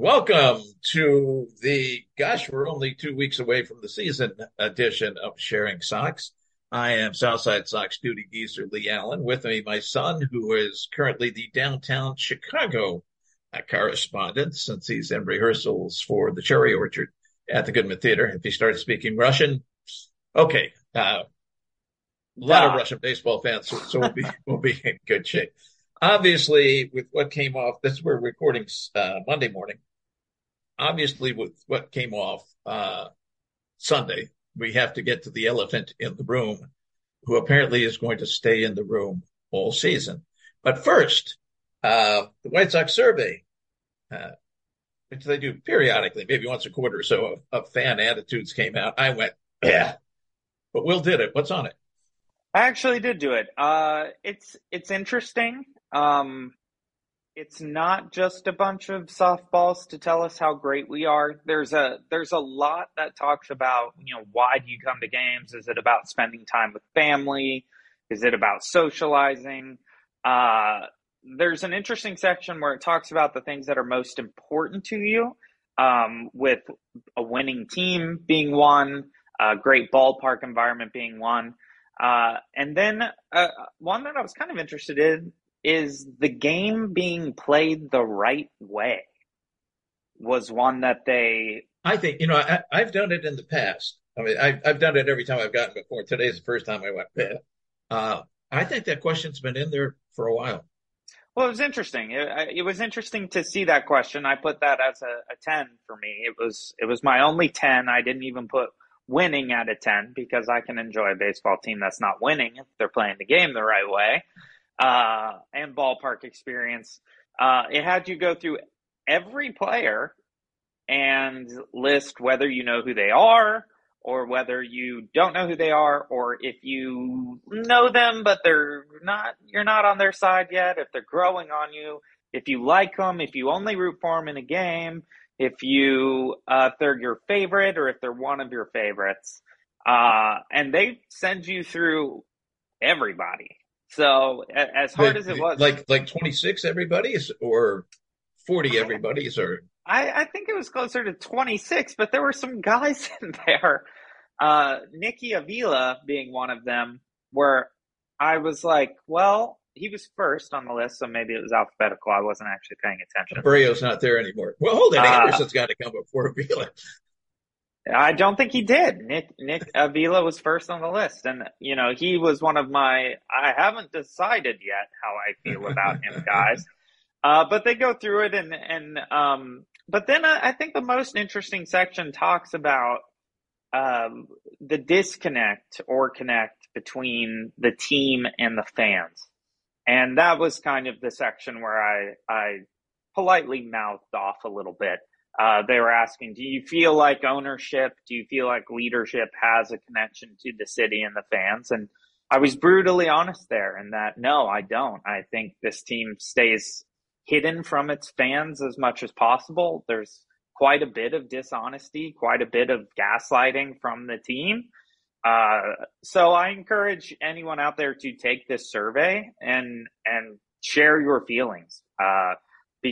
Welcome to the, gosh, we're only two weeks away from the season edition of Sharing Sox. I am Southside Sox duty geezer Leigh Allan. With me, my son, who is currently the downtown Chicago correspondent since he's in rehearsals for the Cherry Orchard at the Goodman Theater. If he starts speaking Russian, okay. Uh, a lot of Russian baseball fans, so, so we'll be, we'll be in good shape. Obviously, with what came off, this we're recording uh, Monday morning obviously with what came off uh, Sunday, we have to get to the elephant in the room, who apparently is going to stay in the room all season. But first, uh, the White Sox survey, uh, which they do periodically, maybe once a quarter or so, of, of fan attitudes came out. I went, yeah, but Will did it. What's on it? I actually did do it. Uh, it's it's interesting. Um, it's not just a bunch of softballs to tell us how great we are. There's a there's a lot that talks about, you know, why do you come to games? Is it about spending time with family? Is it about socializing? Uh, there's an interesting section where it talks about the things that are most important to you, um, with a winning team being one, a great ballpark environment being one. Uh, and then uh, one that I was kind of interested in is the game being played the right way was one that they i think you know I, have done it in the past. I mean I, have done it every time i've gotten before. Today's the first time i went uh, i think that question's been in there for a while. Well it was interesting. It, it was interesting to see that question. I put that as a, a 10 for me. It was it was my only 10 i didn't even put winning at a 10 because i can enjoy a baseball team that's not winning if they're playing the game the right way uh, and ballpark experience. Uh, it had you go through every player and list whether you know who they are or whether you don't know who they are or if you know them but they're not you're not on their side yet if they're growing on you if you like them if you only root for them in a game if you uh, if they're your favorite or if they're one of your favorites uh, and they send you through everybody so as hard as it was, like like twenty six everybody's or forty everybody's, or I, I think it was closer to twenty six, but there were some guys in there, uh, Nicky Avila being one of them, where I was like, well, he was first on the list, so maybe it was alphabetical. I wasn't actually paying attention. Abreu's not there anymore. Well, hold on, uh, Anderson's got to come before Avila. I don't think he did. Nick Nick Avila was first on the list, and you know he was one of my. I haven't decided yet how I feel about him, guys. Uh, but they go through it and, and, um, but then I, I think the most interesting section talks about, um, the disconnect or connect between the team and the fans. And that was kind of the section where I, I politely mouthed off a little bit. Uh, they were asking, do you feel like ownership, do you feel like leadership has a connection to the city and the fans? And I was brutally honest there in that no, I don't. I think this team stays hidden from its fans as much as possible. There's quite a bit of dishonesty, quite a bit of gaslighting from the team. Uh, so I encourage anyone out there to take this survey and and share your feelings uh,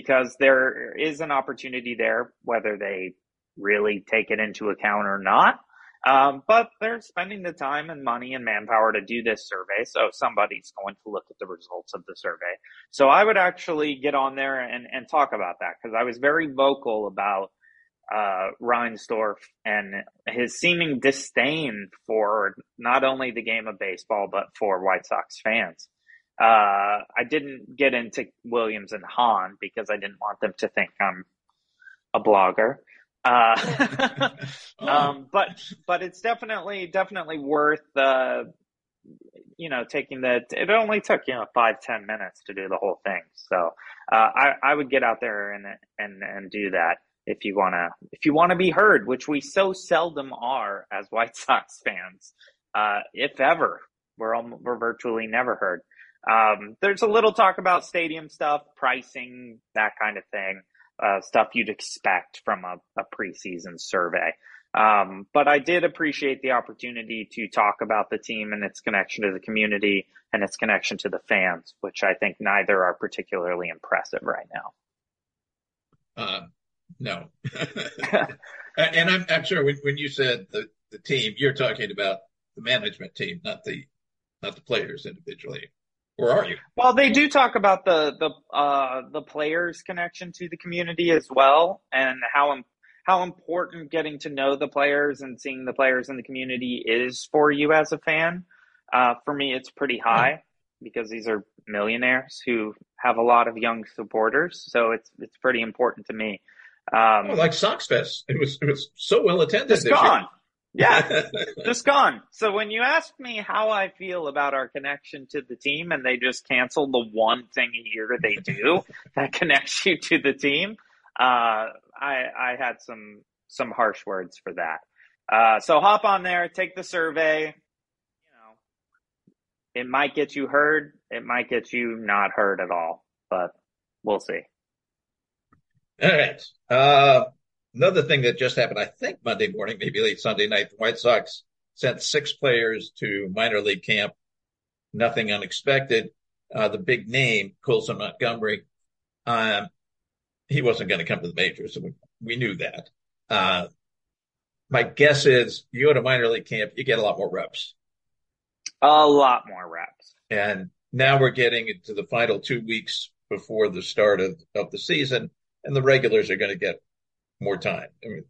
because there is an opportunity there, whether they really take it into account or not. Um, but they're spending the time and money and manpower to do this survey. So somebody's going to look at the results of the survey. So I would actually get on there and, and talk about that because I was very vocal about uh, Reinsdorf and his seeming disdain for not only the game of baseball, but for White Sox fans. Uh, I didn't get into Williams and Hahn because I didn't want them to think I'm a blogger. Uh, um, but but it's definitely definitely worth uh, you know taking the. It only took you know five ten minutes to do the whole thing, so uh, I I would get out there and and and do that if you wanna if you wanna be heard, which we so seldom are as White Sox fans, uh, if ever. We're we're virtually never heard. Um, there's a little talk about stadium stuff, pricing, that kind of thing uh, stuff you'd expect from a, a preseason survey. Um, but I did appreciate the opportunity to talk about the team and its connection to the community and its connection to the fans, which I think neither are particularly impressive right now. Uh, no. and I'm, I'm sure when, when you said the, the team, you're talking about the management team, not the, not the players individually. Or are you? Well, they do talk about the the uh, the players' connection to the community as well, and how how important getting to know the players and seeing the players in the community is for you as a fan. Uh, for me, it's pretty high because these are millionaires who have a lot of young supporters, so it's it's pretty important to me. Um, oh, like Sox Fest, it was it was so well attended. It's gone. Year. Yeah, just gone. So when you ask me how I feel about our connection to the team and they just cancel the one thing a year they do that connects you to the team, uh, I, I had some, some harsh words for that. Uh, so hop on there, take the survey. You know, it might get you heard. It might get you not heard at all, but we'll see. All right. Uh, Another thing that just happened, I think Monday morning, maybe late Sunday night, the White Sox sent six players to minor league camp. Nothing unexpected. Uh, the big name, Colson Montgomery, um, he wasn't going to come to the majors, so we, we knew that. Uh, my guess is you go to minor league camp, you get a lot more reps. A lot more reps. And now we're getting into the final two weeks before the start of, of the season, and the regulars are going to get more time. I mean,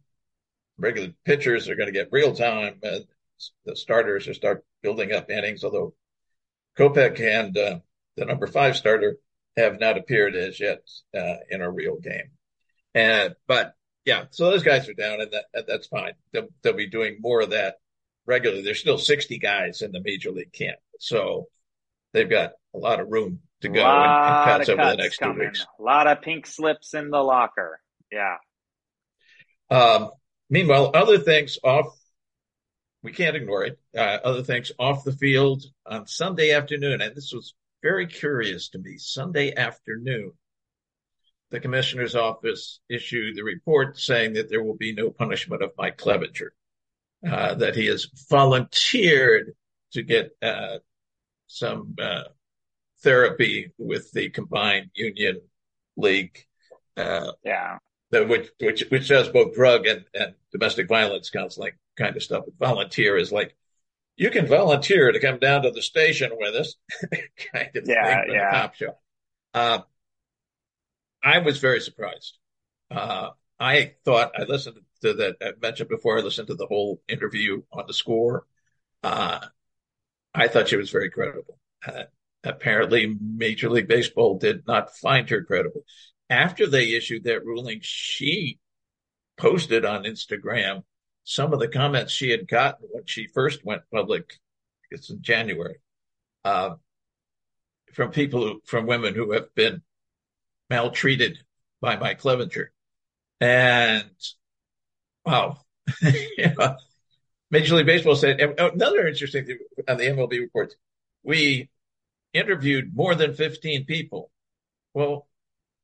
regular pitchers are going to get real time. and the starters are start building up innings, although Kopech and uh, the number five starter have not appeared as yet uh, in a real game. And but yeah, so those guys are down, and that that's fine. They'll, they'll be doing more of that regularly. There's still 60 guys in the major league camp, so they've got a lot of room to go and, and cuts over the next coming. two weeks. A lot of pink slips in the locker. Yeah. Um, meanwhile, other things off, we can't ignore it. Uh, other things off the field on Sunday afternoon, and this was very curious to me. Sunday afternoon, the commissioner's office issued the report saying that there will be no punishment of Mike Clevinger, uh, that he has volunteered to get uh, some uh, therapy with the combined union league. Uh, yeah which which which does both drug and, and domestic violence counseling kind of stuff. But volunteer is like you can volunteer to come down to the station with us, kind of yeah, thing yeah. the cop show. Uh, I was very surprised. Uh, I thought I listened to that. I mentioned before. I listened to the whole interview on the score. Uh, I thought she was very credible. Uh, apparently Major League Baseball did not find her credible. After they issued that ruling, she posted on Instagram some of the comments she had gotten when she first went public. It's in January uh, from people who, from women who have been maltreated by Mike Clevinger, and wow, Major League Baseball said another interesting thing on the MLB reports. We interviewed more than 15 people. Well,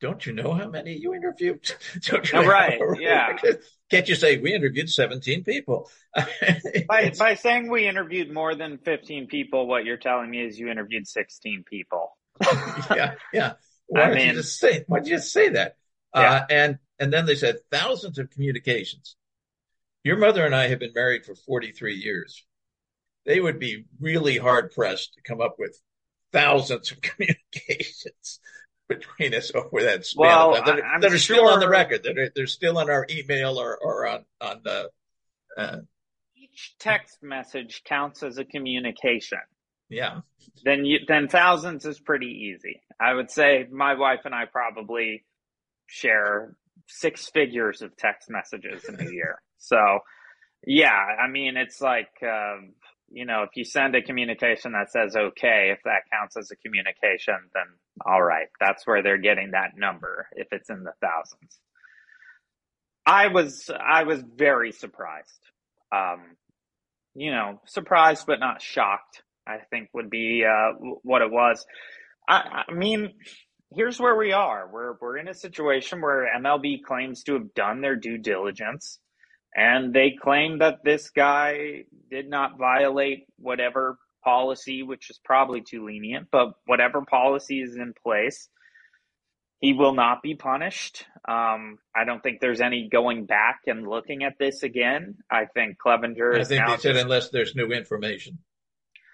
don't you know how many you interviewed? don't you oh, right. Yeah. Can't you say we interviewed 17 people? by, by saying we interviewed more than 15 people, what you're telling me is you interviewed 16 people. yeah. Yeah. Why I don't mean, you just say, why don't you just say that? Yeah. Uh, and, and then they said thousands of communications. Your mother and I have been married for 43 years. They would be really hard pressed to come up with thousands of communications between us over that span. Well, that, are, that are sure... still on the record. That are, they're still on our email or, or on on the. Uh, Each text message counts as a communication. Yeah. Then you then thousands is pretty easy. I would say my wife and I probably share six figures of text messages in a year. So, yeah, I mean, it's like, um, you know, if you send a communication that says okay, if that counts as a communication, then all right, that's where they're getting that number if it's in the thousands. I was, I was very surprised. Um, you know, surprised but not shocked, I think would be, uh, what it was. I, I mean, here's where we are. We're, we're in a situation where MLB claims to have done their due diligence and they claim that this guy did not violate whatever policy, which is probably too lenient, but whatever policy is in place, he will not be punished. Um, I don't think there's any going back and looking at this again. I think Clevinger. I think they said unless there's new information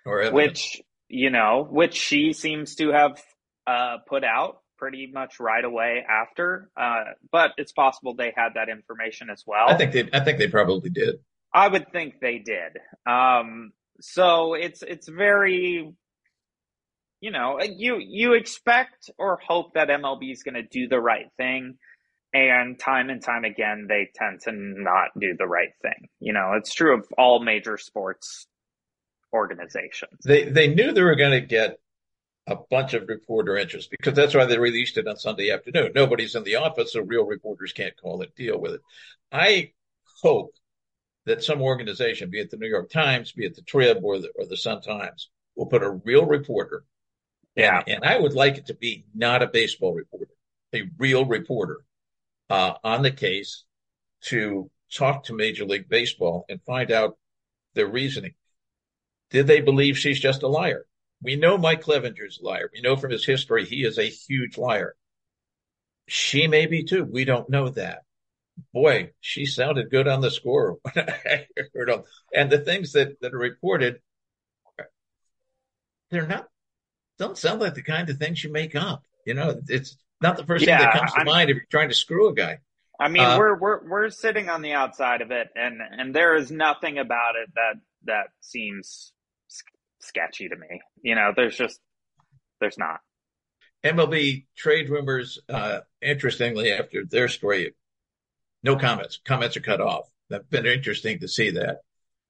or evidence. which you know, which she seems to have uh, put out pretty much right away after. Uh, but it's possible they had that information as well. I think they, I think they probably did. I would think they did. Um, so it's, it's very, you know, you, you expect or hope that MLB is going to do the right thing. And time and time again, they tend to not do the right thing. You know, it's true of all major sports organizations. They, they knew they were going to get a bunch of reporter interest because that's why they released it on Sunday afternoon. Nobody's in the office, so real reporters can't call it, deal with it. I hope that some organization, be it the New York Times, be it the Trib or the, or the Sun Times, will put a real reporter. Yeah. And, and I would like it to be not a baseball reporter, a real reporter uh, on the case to talk to Major League Baseball and find out their reasoning. Did they believe she's just a liar? We know Mike Clevinger's a liar. We know from his history he is a huge liar. She may be too. We don't know that. Boy, she sounded good on the score when I heard them. And the things that, that are reported, they're not, don't sound like the kind of things you make up. You know, it's not the first yeah, thing that comes to I'm, mind if you're trying to screw a guy. I mean, uh, we're we're we're sitting on the outside of it, and and there is nothing about it that that seems sketchy to me. You know, there's just there's not. MLB trade rumors, uh, interestingly, after their story, no comments. Comments are cut off. That's been interesting to see that.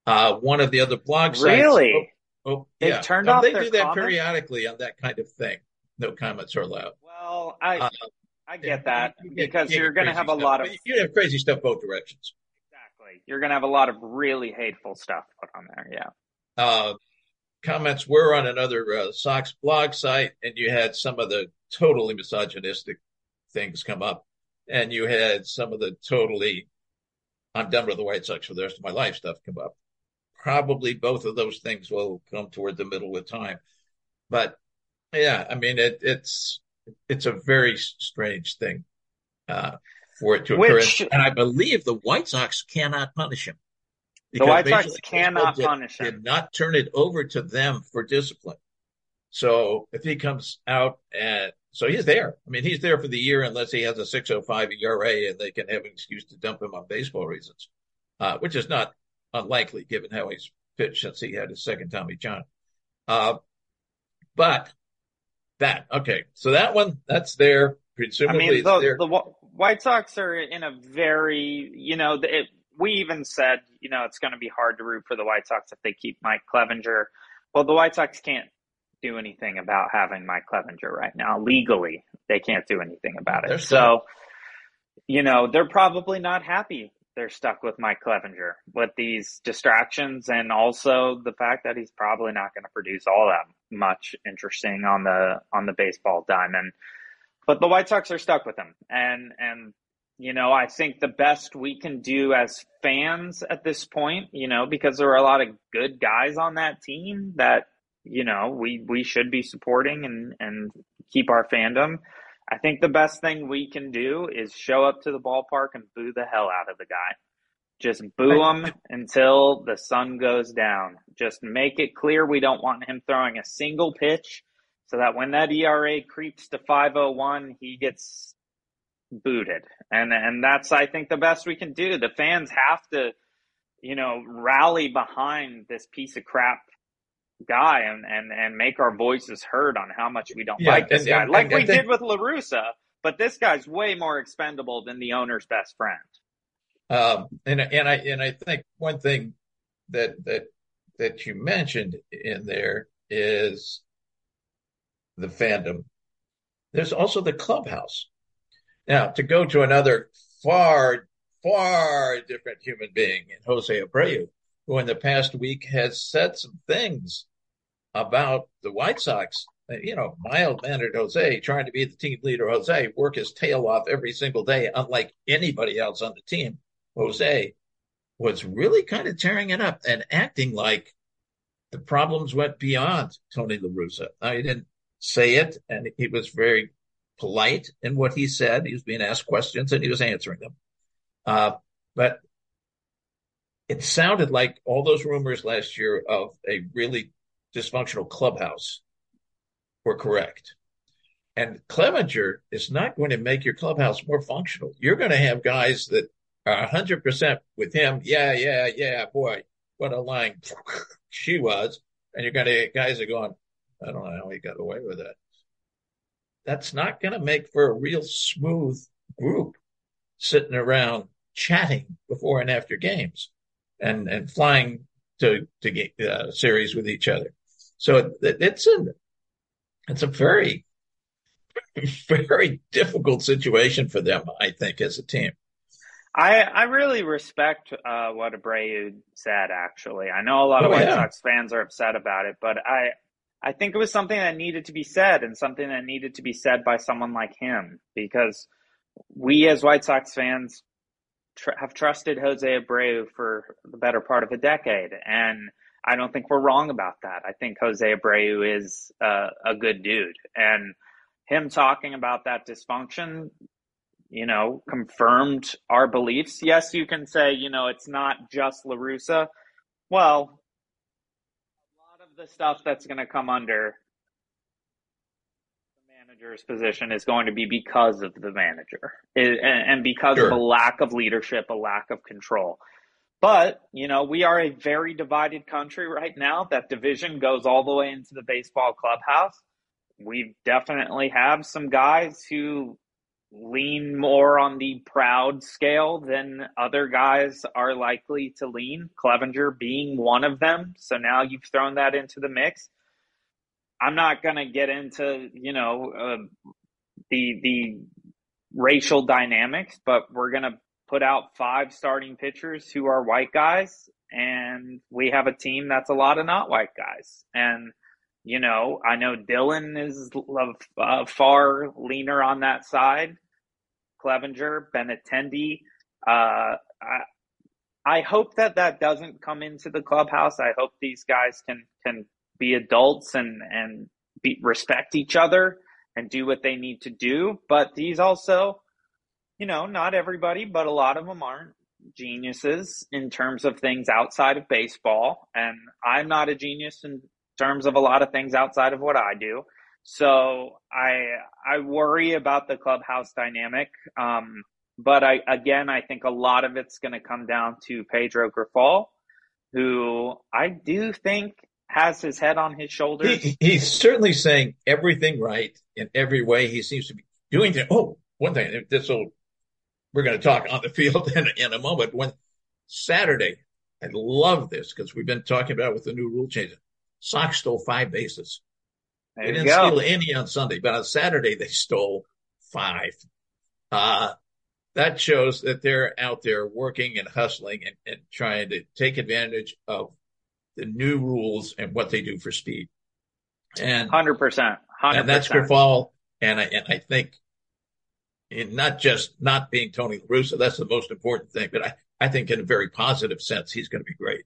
Uh, one of the other blog sites. Really? Oh, oh they yeah. turned off They do that periodically on that kind of thing. No comments are allowed. Well, I uh, I get that you because you are going to have a stuff. lot of you have crazy stuff both directions. Exactly. You're going to have a lot of really hateful stuff put on there. Yeah. Uh, comments were on another uh, Sox blog site, and you had some of the totally misogynistic things come up, and you had some of the totally "I'm done with the White Sox for the rest of my life" stuff come up. Probably both of those things will come toward the middle with time, but yeah, I mean it, it's it's a very strange thing uh, for it to occur, Which, and I believe the White Sox cannot punish him. The White Sox cannot punish him. Did not turn it over to them for discipline. So if he comes out and so he's there. I mean, he's there for the year unless he has a 605 ERA and they can have an excuse to dump him on baseball reasons, uh, which is not unlikely given how he's pitched since he had his second Tommy John. Uh, but that. Okay, so that one that's there. Presumably, I mean, the, there. the White Sox are in a very, you know, it, we even said, you know, it's going to be hard to root for the White Sox if they keep Mike Clevinger. Well, the White Sox can't do anything about having Mike Clevinger right now. Legally, they can't do anything about it. So, you know, they're probably not happy they're stuck with Mike Clevinger with these distractions and also the fact that he's probably not going to produce all that much interesting on the on the baseball diamond. But the White Sox are stuck with him. And and you know, I think the best we can do as fans at this point, you know, because there are a lot of good guys on that team that, you know, we, we should be supporting and, and keep our fandom. I think the best thing we can do is show up to the ballpark and boo the hell out of the guy. Just boo him until the sun goes down. Just make it clear we don't want him throwing a single pitch so that when that ERA creeps to 501, he gets booted. And and that's I think the best we can do. The fans have to, you know, rally behind this piece of crap guy and and and make our voices heard on how much we don't yeah, like this and, guy. And, like we did with La Russa, but this guy's way more expendable than the owner's best friend. Um, and and I and I think one thing that that that you mentioned in there is the fandom. There's also the clubhouse. Now, to go to another far, far different human being in Jose Abreu, who in the past week has said some things about the White Sox. You know, mild mannered Jose trying to be the team leader. Jose work his tail off every single day, unlike anybody else on the team. Jose was really kind of tearing it up and acting like the problems went beyond Tony La Russa. Now, he didn't say it, and he was very polite in what he said. He was being asked questions and he was answering them. Uh, but it sounded like all those rumors last year of a really dysfunctional clubhouse were correct. And Clevinger is not going to make your clubhouse more functional. You're going to have guys that are 100% with him. Yeah, yeah, yeah, boy, what a line she was. And you're going to get guys that are going, I don't know how he got away with that that's not going to make for a real smooth group sitting around chatting before and after games and, and flying to, to get uh, series with each other. So it, it's a, it's a very, very difficult situation for them, I think, as a team. I I really respect uh, what Abreu said. Actually, I know a lot of oh, White yeah. Sox fans are upset about it, but I I think it was something that needed to be said and something that needed to be said by someone like him because we as White Sox fans tr- have trusted Jose Abreu for the better part of a decade. And I don't think we're wrong about that. I think Jose Abreu is uh, a good dude. And him talking about that dysfunction, you know, confirmed our beliefs. Yes, you can say, you know, it's not just La Russa. Well, a lot of the stuff that's going to come under the manager's position is going to be because of the manager and because sure. of a lack of leadership, a lack of control. But, you know, we are a very divided country right now. That division goes all the way into the baseball clubhouse. We definitely have some guys who lean more on the proud scale than other guys are likely to lean, Clevinger being one of them. So now you've thrown that into the mix. I'm not going to get into, you know, uh, the the racial dynamics, but we're going to put out five starting pitchers who are white guys and we have a team that's a lot of not white guys. And you know, I know Dylan is uh, far leaner on that side. Clevinger, Benintendi. Uh, I, I hope that that doesn't come into the clubhouse. I hope these guys can can be adults and and be, respect each other and do what they need to do. But these also, you know, not everybody, but a lot of them aren't geniuses in terms of things outside of baseball. And I'm not a genius in terms of a lot of things outside of what I do. So I I worry about the clubhouse dynamic. Um, but I again I think a lot of it's going to come down to Pedro Grifol, who I do think has his head on his shoulders. He, he's certainly saying everything right in every way. He seems to be doing things. Oh, one thing, this will, we're going to talk on the field in, in a moment. When Saturday, I love this because we've been talking about with the new rule changes. Sox stole five bases. There they didn't go. steal any on Sunday, but on Saturday they stole five. Uh, that shows that they're out there working and hustling and, and trying to take advantage of the new rules and what they do for speed. And, Hundred percent. And that's. Grifol. And I, and I think in not just not being Tony LaRussa, that's the most important thing, but I, I think in a very positive sense, he's going to be great.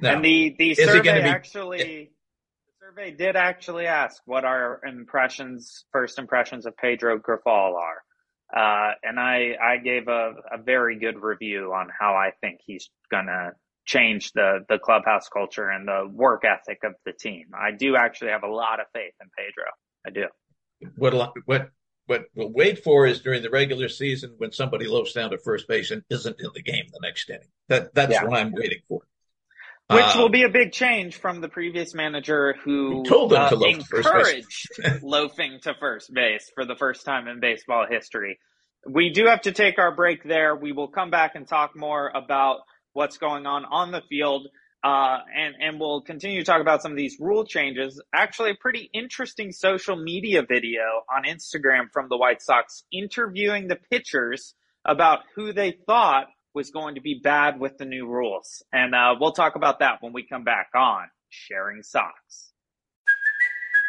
Now, and the the survey be- actually the survey did actually ask what our impressions first impressions of Pedro Grifol are. Uh, and I I gave a, a very good review on how I think he's gonna change the the clubhouse culture and the work ethic of the team. I do actually have a lot of faith in Pedro. I do. what what what we'll wait for is during the regular season when somebody loafs down to first base and isn't in the game the next inning. That that's Yeah. what I'm waiting for. Which Uh, will be a big change from the previous manager who, Who told them uh, to loaf to first base. loafing to first base for the first time in baseball history. We do have to take our break there. We will come back and talk more about what's going on on the field. Uh, and, and we'll continue to talk about some of these rule changes. Actually, a pretty interesting social media video on Instagram from the White Sox interviewing the pitchers about who they thought was going to be bad with the new rules. And uh, we'll talk about that when we come back on Sharing Sox.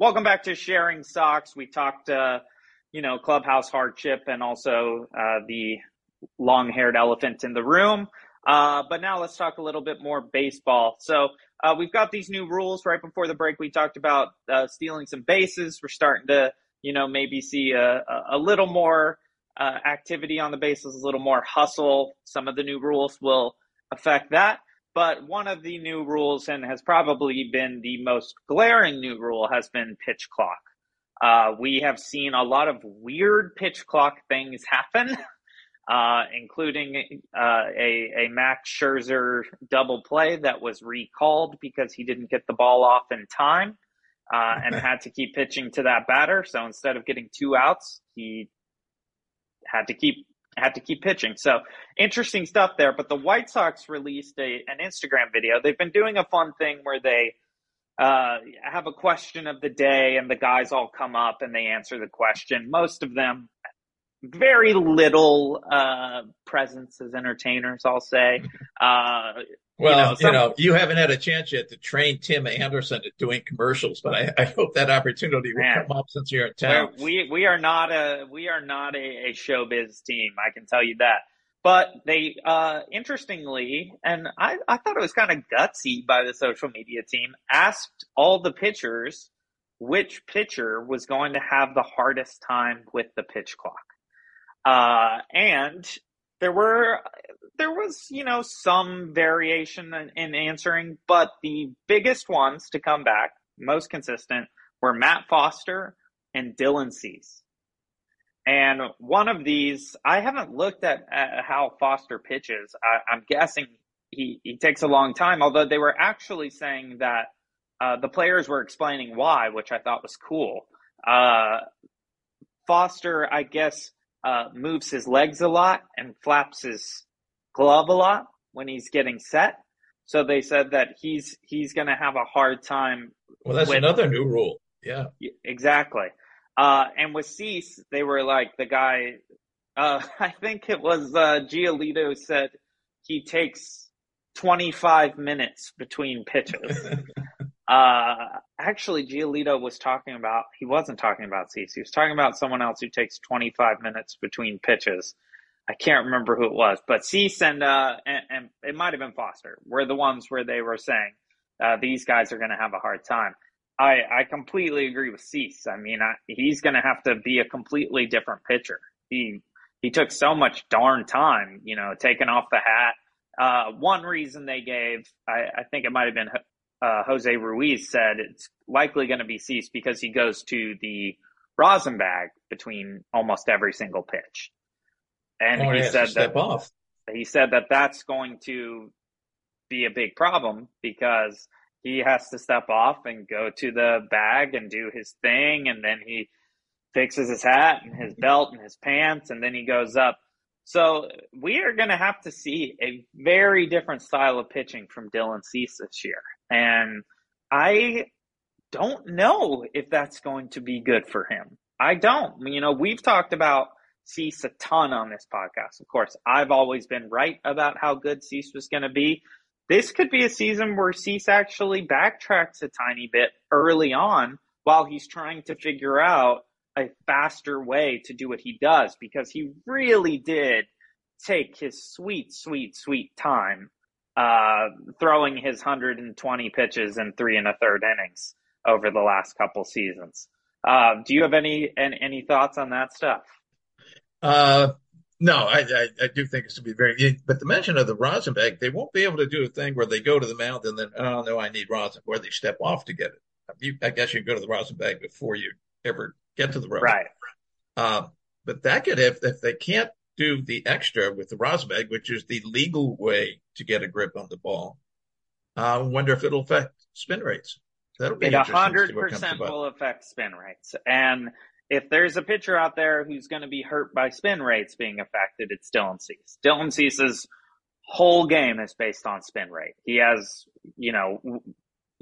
Welcome back to Sharing Sox. We talked, uh, you know, clubhouse hardship and also uh, the long haired elephant in the room. Uh, but now let's talk a little bit more baseball. So uh, we've got these new rules. Right before the break, we talked about uh, stealing some bases. We're starting to, you know, maybe see a, a- little more uh, activity on the bases, a little more hustle. Some of the new rules will affect that. But one of the new rules, and has probably been the most glaring new rule, has been pitch clock. Uh, we have seen a lot of weird pitch clock things happen, uh, including uh, a, a Max Scherzer double play that was recalled because he didn't get the ball off in time uh, and had to keep pitching to that batter. So instead of getting two outs, he had to keep had to keep pitching. So interesting stuff there. But the White Sox released a, an Instagram video. They've been doing a fun thing where they uh, have a question of the day, and the guys all come up and they answer the question. Most of them very little uh, presence as entertainers, I'll say. Uh, Well, know, you know, you haven't had a chance yet to train Tim Anderson at doing commercials, but I, I hope that opportunity will Man. come up since you're in town. We we are not a we are not a, a showbiz team. I can tell you that. But they, uh, interestingly, and I, I thought it was kind of gutsy by the social media team, asked all the pitchers which pitcher was going to have the hardest time with the pitch clock. Uh, and there were, there was, you know, some variation in, in answering, but the biggest ones to come back, most consistent, were Matt Foster and Dylan Cease. And one of these, I haven't looked at, at how Foster pitches. I, I'm guessing he, he takes a long time, although they were actually saying that uh, the players were explaining why, which I thought was cool. Uh, Foster, I guess, uh, moves his legs a lot and flaps his glove a lot when he's getting set. So they said that he's he's going to have a hard time. Well, that's with, another new rule. Yeah, exactly. Uh, and with Cease, they were like the guy. Uh, I think it was uh, Giolito said he takes 25 minutes between pitches. uh, actually, Giolito was talking about. He wasn't talking about Cease. He was talking about someone else who takes 25 minutes between pitches. I can't remember who it was, but Cease and, uh, and, and it might have been Foster were the ones where they were saying, uh, these guys are going to have a hard time. I, I completely agree with Cease. I mean, I, he's going to have to be a completely different pitcher. He, he took so much darn time, you know, taking off the hat. Uh, one reason they gave, I, I think it might have been, uh, Jose Ruiz said it's likely going to be Cease because he goes to the rosin bag between almost every single pitch. And oh, he, he said that off. he said that that's going to be a big problem because he has to step off and go to the bag and do his thing and then he fixes his hat and his belt and his pants and then he goes up. So we are going to have to see a very different style of pitching from Dylan Cease this year. And I don't know if that's going to be good for him. I don't. You know, we've talked about Cease a ton on this podcast. Of course, I've always been right about how good Cease was going to be. This could be a season where Cease actually backtracks a tiny bit early on while he's trying to figure out a faster way to do what he does because he really did take his sweet, sweet, sweet time uh, throwing his 120 pitches in three and a third innings over the last couple seasons. Uh, do you have any, any, any thoughts on that stuff? Uh, no, I, I, I, do think it's going to be very, but the mention of the rosin bag, they won't be able to do a thing where they go to the mound and then, oh no, I need rosin, where they step off to get it. You, I guess you go to the rosin bag before you ever get to the rosin. Right. Um, but that could, if, if they can't do the extra with the rosin bag, which is the legal way to get a grip on the ball, I uh, wonder if it'll affect spin rates. That'll be it hundred percent will affect spin rates. And if there's a pitcher out there who's going to be hurt by spin rates being affected, it's Dylan Cease. Dylan Cease's whole game is based on spin rate. He has, you know,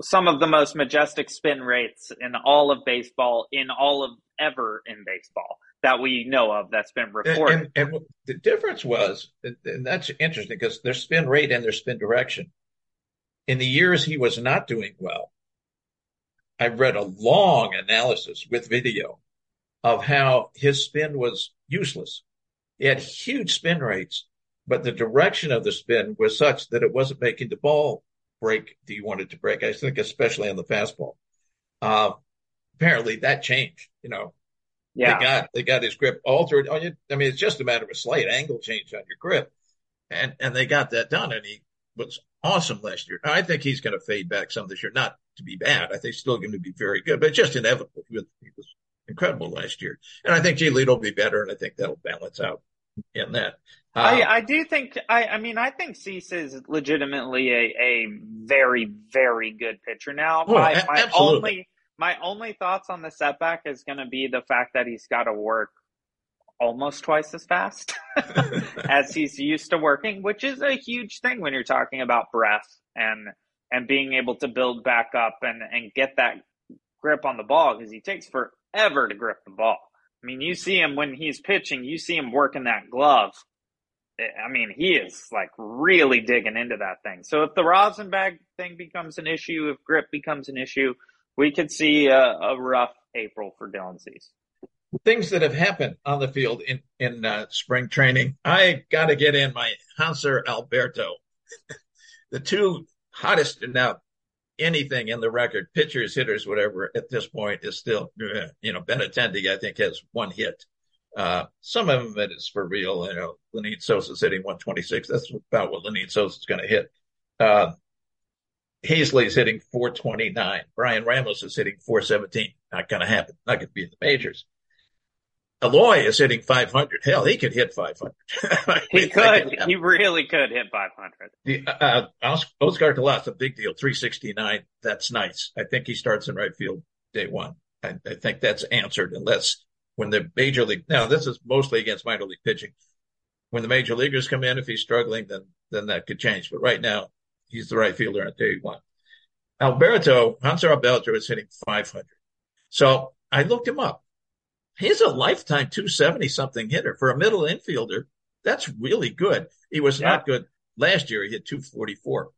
some of the most majestic spin rates in all of baseball, in all of ever in baseball that we know of that's been reported. And, and, and the difference was, and that's interesting because their spin rate and their spin direction. In the years he was not doing well, I read a long analysis with video of how his spin was useless. He had huge spin rates, but the direction of the spin was such that it wasn't making the ball break that you wanted to break. I think especially on the fastball. Uh, apparently that changed, you know. Yeah. They got, they got his grip altered. I mean, it's just a matter of a slight angle change on your grip. And, and they got that done and he was awesome last year. I think he's going to fade back some this year, not to be bad. I think he's still going to be very good, but just inevitable. He was, he was incredible last year. And I think Giolito will be better, and I think that'll balance out in that. Uh, I, I do think I, I mean I think Cease is legitimately a, a very very good pitcher now. Oh, my, my only my only thoughts on the setback is going to be the fact that he's got to work almost twice as fast as he's used to working, which is a huge thing when you're talking about breath and and being able to build back up and and get that grip on the ball because he takes for ever to grip the ball. I mean, you see him when he's pitching, you see him working that glove. I mean, he is like really digging into that thing. So if the rosin bag thing becomes an issue, if grip becomes an issue, we could see a, a rough April for Dylan Cease. Things that have happened on the field in in uh, spring training. I got to get in my Hanser Alberto, the two hottest now anything in the record, pitchers, hitters, whatever, at this point is still, you know, Benintendi, I think, has one hit. Uh, some of them it is for real. You know, Lenyn Sosa's hitting 126. That's about what Lenyn Sosa's going to hit. Uh, Haseley's hitting 429. Bryan Ramos is hitting 417. Not going to happen. Not going to be in the majors. Eloy is hitting 500. Hell, he could hit 500. he could. He really could hit 500. The, uh, Oscar Colas, a big deal, 369. That's nice. I think he starts in right field day one. I, I think that's answered unless when the major league, now this is mostly against minor league pitching. When the major leaguers come in, if he's struggling, then, then that could change. But right now, He's the right fielder on day one. Alberto, Hanser Alberto is hitting 500. So I looked him up. He's a lifetime 270 something hitter for a middle infielder. That's really good. He was yeah. not good last year. He hit 244.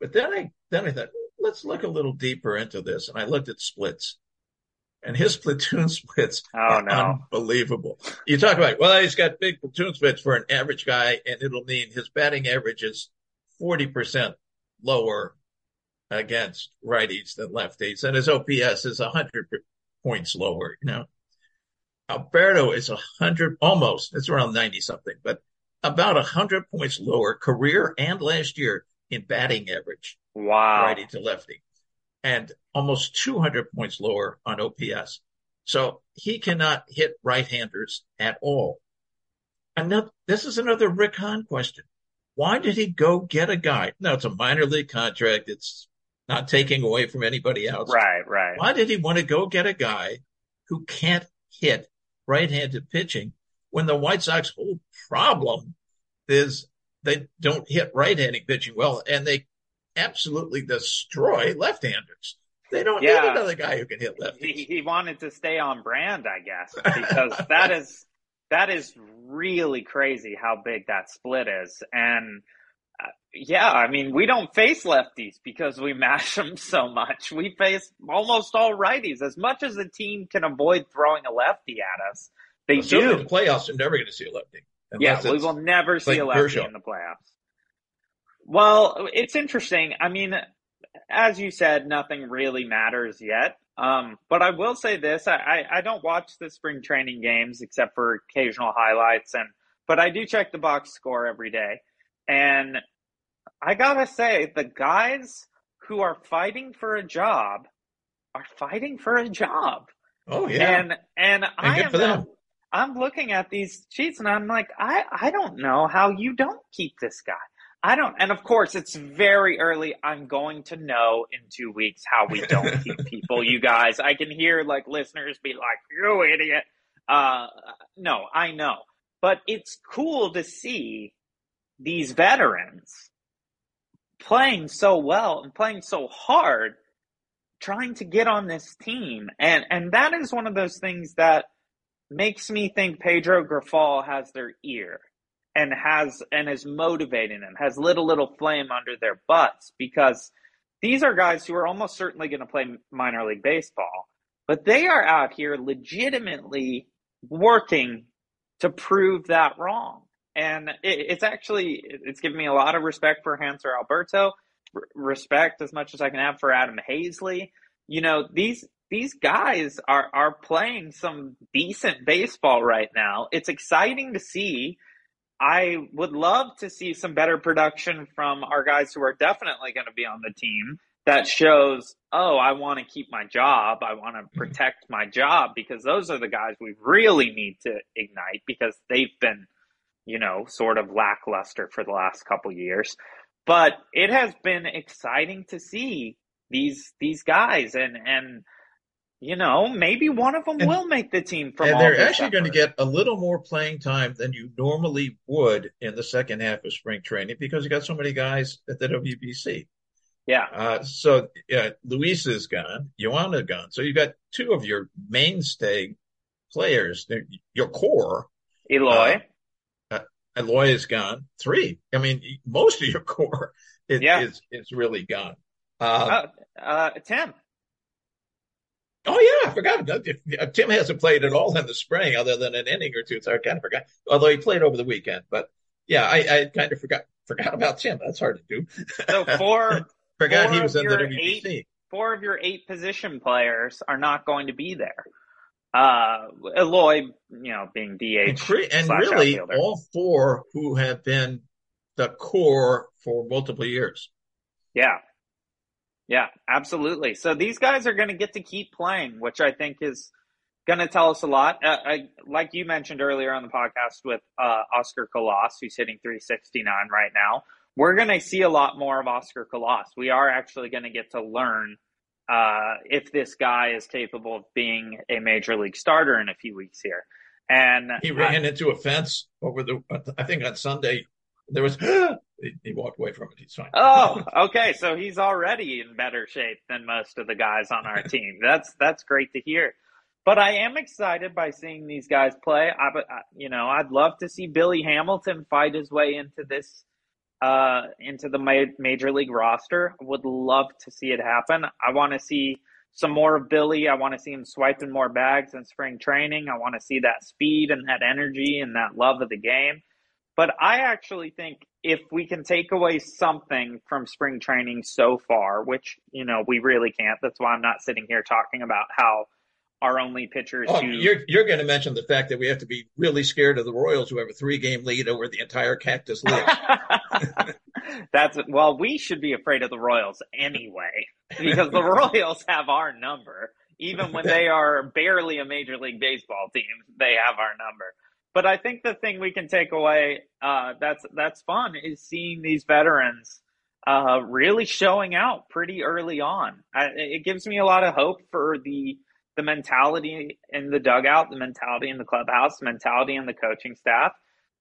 But then I, then I thought, let's look a little deeper into this. And I looked at splits and his platoon splits oh, are no. unbelievable. You talk about, well, he's got big platoon splits for an average guy, and it'll mean his batting average is 40% lower against righties than lefties, and his OPS is 100 points lower, you know. Alberto is a 100, almost, it's around 90 something, but about a 100 points lower career and last year in batting average. Wow. Righty to lefty and almost 200 points lower on OPS. So he cannot hit right-handers at all. And now, this is another Rick Hahn question. Why did he go get a guy? No, it's a minor league contract. It's not taking away from anybody else. Right, right. Why did he want to go get a guy who can't hit right-handed pitching when the White Sox whole problem is they don't hit right-handed pitching well and they absolutely destroy left-handers. They don't yeah. need another guy who can hit lefties. He, he wanted to stay on brand, I guess, because that is that is really crazy how big that split is. And yeah, I mean, we don't face lefties because we mash them so much. We face almost all righties. As much as the team can avoid throwing a lefty at us, they well, do. In the playoffs, you're never going to see a lefty. Yeah, we will never see a lefty Kershaw. in the playoffs. Well, it's interesting. I mean, as you said, nothing really matters yet. Um, but I will say this: I, I, I don't watch the spring training games except for occasional highlights, and but I do check the box score every day. And I gotta say, the guys who are fighting for a job are fighting for a job. Oh yeah, and and, and I am. I'm looking at these sheets and I'm like, I I don't know how you don't keep this guy. I don't, and of course, it's very early. I'm going to know in two weeks how we don't keep people. You guys, I can hear like listeners be like, "You idiot." Uh, no, I know, but it's cool to see these veterans playing so well and playing so hard, trying to get on this team, and and that is one of those things that makes me think Pedro Grifol has their ear and has and is motivating them, has little little flame under their butts because these are guys who are almost certainly going to play minor league baseball, but they are out here legitimately working to prove that wrong. And it, it's actually it's given me a lot of respect for Hanser Alberto, r- respect as much as I can have for Adam Haseley. You know these these guys are are playing some decent baseball right now. It's exciting to see I would love to see some better production from our guys who are definitely going to be on the team that shows, oh, I want to keep my job. I want to mm-hmm. protect my job because those are the guys we really need to ignite because they've been, you know, sort of lackluster for the last couple years. But it has been exciting to see these these guys and and you know, maybe one of them and, will make the team from. And they're actually effort. going to get a little more playing time than you normally would in the second half of spring training because you got so many guys at the WBC. Yeah. Uh, so yeah, Luis is gone, Joanna gone. So you got two of your mainstay players, your core. Eloy. Uh, uh, Eloy is gone. Three. I mean, most of your core is yeah. is, is really gone. Uh, uh, Tim. Oh yeah, I forgot. Uh, Tim hasn't played at all in the spring, other than an inning or two. So I kind of forgot. Although he played over the weekend, but yeah, I, I kind of forgot forgot about Tim. That's hard to do. So four forgot four he was in the WBC. Eight, four of your eight position players are not going to be there. Uh, Eloy, you know, being DH, and, cre- and really outfielder. all four who have been the core for multiple years. Yeah, yeah, absolutely. So these guys are going to get to keep playing, which I think is going to tell us a lot. Uh, I, like you mentioned earlier on the podcast with uh, Oscar Colas, who's hitting 369 right now. We're going to see a lot more of Oscar Colas. We are actually going to get to learn uh, if this guy is capable of being a major league starter in a few weeks here. And he ran into a fence over the, I think on Sunday, there was he, he walked away from it. He's fine. Oh, okay. So he's already in better shape than most of the guys on our team. That's that's great to hear. But I am excited by seeing these guys play. I, you know, I'd love to see Billy Hamilton fight his way into this, uh, into the major league roster. Would love to see it happen. I want to see some more of Billy. I want to see him swiping more bags in spring training. I want to see that speed and that energy and that love of the game. But I actually think if we can take away something from spring training so far, which, you know, we really can't, that's why I'm not sitting here talking about how our only pitchers oh, who you're you're going to mention the fact that we have to be really scared of the Royals who have a three game lead over the entire Cactus League. That's well, we should be afraid of the Royals anyway because the Royals have our number. Even when they are barely a major league baseball team, they have our number. But I think the thing we can take away uh, that's that's fun is seeing these veterans uh, really showing out pretty early on. I, it gives me a lot of hope for the the mentality in the dugout, the mentality in the clubhouse, the mentality in the coaching staff,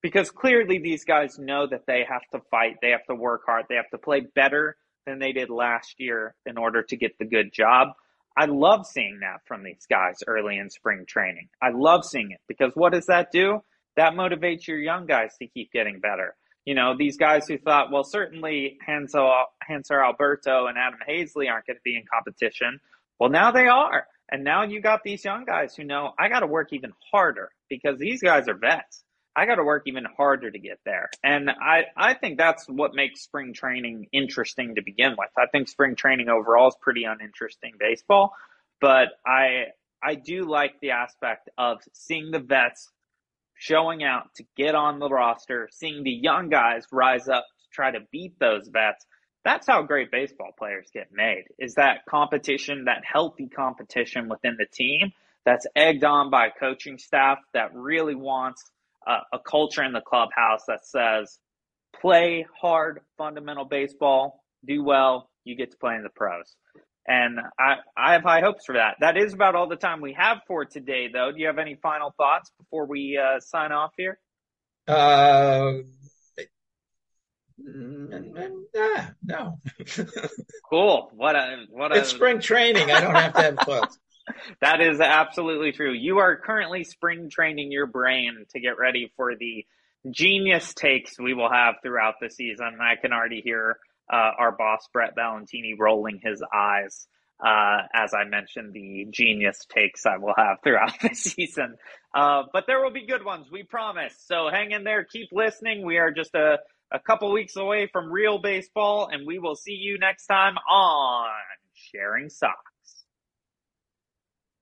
because clearly these guys know that they have to fight, they have to work hard, they have to play better than they did last year in order to get the good job. I love seeing that from these guys early in spring training. I love seeing it because what does that do? That motivates your young guys to keep getting better. You know, these guys who thought, well, certainly Hanser, Hanser Alberto and Adam Haseley aren't going to be in competition. Well, now they are. And now you got these young guys who know I got to work even harder because these guys are vets. I got to work even harder to get there. And I, I think that's what makes spring training interesting to begin with. I think spring training overall is pretty uninteresting baseball, but I, I do like the aspect of seeing the vets showing out to get on the roster, seeing the young guys rise up to try to beat those vets that's how great baseball players get made is that competition, that healthy competition within the team that's egged on by a coaching staff that really wants a, a culture in the clubhouse that says play hard fundamental baseball, do well, you get to play in the pros. And I, I have high hopes for that. That is about all the time we have for today, though. Do you have any final thoughts before we uh, sign off here? Uh, Nah, no. cool. What a what a. It's spring training. I don't have to have thoughts. That is absolutely true. You are currently spring training your brain to get ready for the genius takes we will have throughout the season. I can already hear uh, our boss Brett Valentini rolling his eyes uh, as I mentioned the genius takes I will have throughout the season. Uh, but there will be good ones, we promise. So hang in there, keep listening. We are just a a couple weeks away from real baseball, and we will see you next time on Sharing Sox.